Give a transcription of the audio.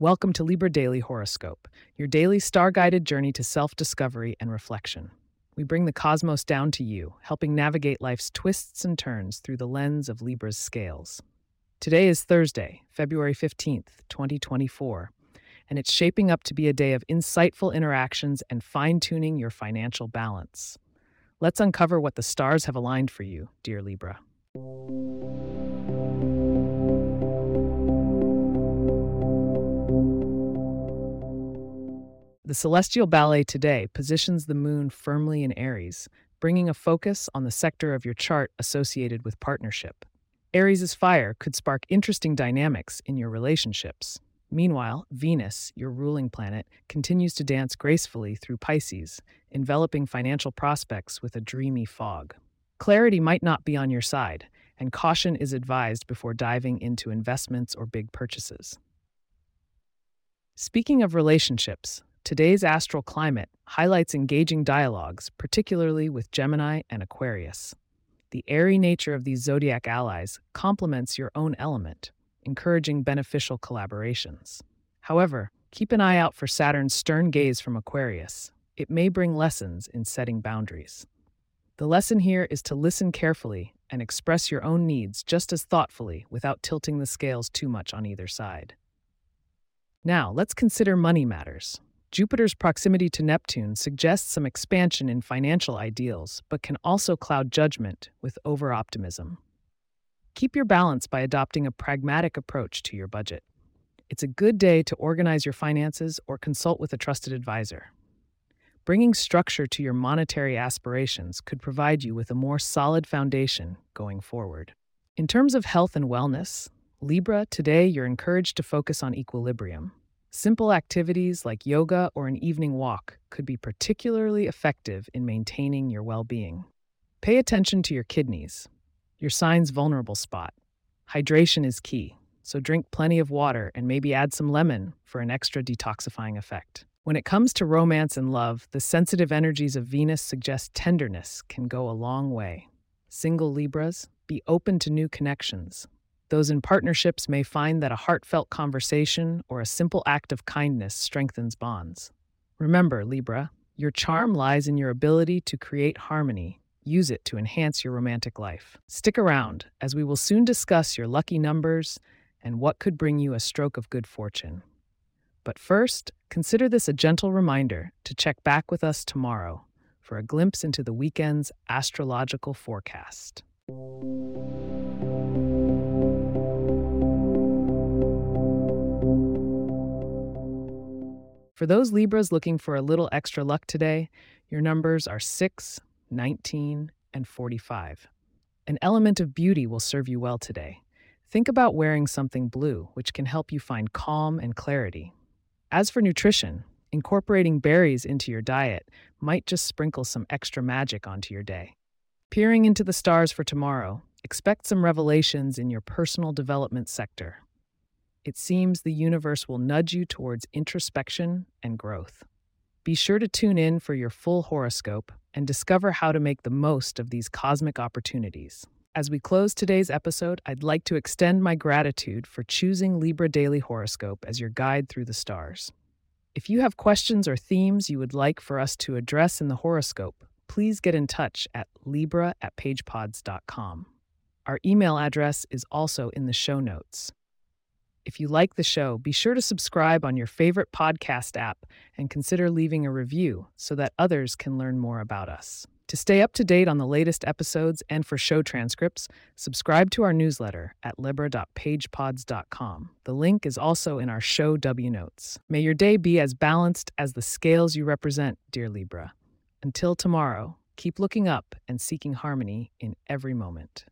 Welcome to Libra Daily Horoscope, your daily star guided journey to self discovery and reflection. We bring the cosmos down to you, helping navigate life's twists and turns through the lens of Libra's scales. Today is Thursday, February 15th, 2024, and it's shaping up to be a day of insightful interactions and fine tuning your financial balance. Let's uncover what the stars have aligned for you, dear Libra. The celestial ballet today positions the moon firmly in Aries, bringing a focus on the sector of your chart associated with partnership. Aries' fire could spark interesting dynamics in your relationships. Meanwhile, Venus, your ruling planet, continues to dance gracefully through Pisces, enveloping financial prospects with a dreamy fog. Clarity might not be on your side, and caution is advised before diving into investments or big purchases. Speaking of relationships, today's astral climate highlights engaging dialogues, particularly with Gemini and Aquarius. The airy nature of these zodiac allies complements your own element, encouraging beneficial collaborations. However, keep an eye out for Saturn's stern gaze from Aquarius. It may bring lessons in setting boundaries. The lesson here is to listen carefully and express your own needs just as thoughtfully without tilting the scales too much on either side. Now, let's consider money matters. Jupiter's proximity to Neptune suggests some expansion in financial ideals, but can also cloud judgment with over optimism. Keep your balance by adopting a pragmatic approach to your budget. It's a good day to organize your finances or consult with a trusted advisor. Bringing structure to your monetary aspirations could provide you with a more solid foundation going forward. In terms of health and wellness, Libra, today you're encouraged to focus on equilibrium. Simple activities like yoga or an evening walk could be particularly effective in maintaining your well being. Pay attention to your kidneys, your sign's vulnerable spot. Hydration is key, so drink plenty of water and maybe add some lemon for an extra detoxifying effect. When it comes to romance and love, the sensitive energies of Venus suggest tenderness can go a long way. Single Libras, be open to new connections, those in partnerships may find that a heartfelt conversation or a simple act of kindness strengthens bonds. Remember, Libra, your charm lies in your ability to create harmony. Use it to enhance your romantic life. Stick around, as we will soon discuss your lucky numbers and what could bring you a stroke of good fortune. But first, consider this a gentle reminder to check back with us tomorrow for a glimpse into the weekend's astrological forecast. For those Libras looking for a little extra luck today, your numbers are 6, 19, and 45. An element of beauty will serve you well today. Think about wearing something blue, which can help you find calm and clarity. As for nutrition, incorporating berries into your diet might just sprinkle some extra magic onto your day. Peering into the stars for tomorrow, expect some revelations in your personal development sector it seems the universe will nudge you towards introspection and growth. Be sure to tune in for your full horoscope and discover how to make the most of these cosmic opportunities. As we close today's episode, I'd like to extend my gratitude for choosing Libra Daily Horoscope as your guide through the stars. If you have questions or themes you would like for us to address in the horoscope, please get in touch at libra at pagepods.com. Our email address is also in the show notes. If you like the show, be sure to subscribe on your favorite podcast app and consider leaving a review so that others can learn more about us. To stay up to date on the latest episodes and for show transcripts, subscribe to our newsletter at libra.pagepods.com. The link is also in our show W notes. May your day be as balanced as the scales you represent, dear Libra. Until tomorrow, keep looking up and seeking harmony in every moment.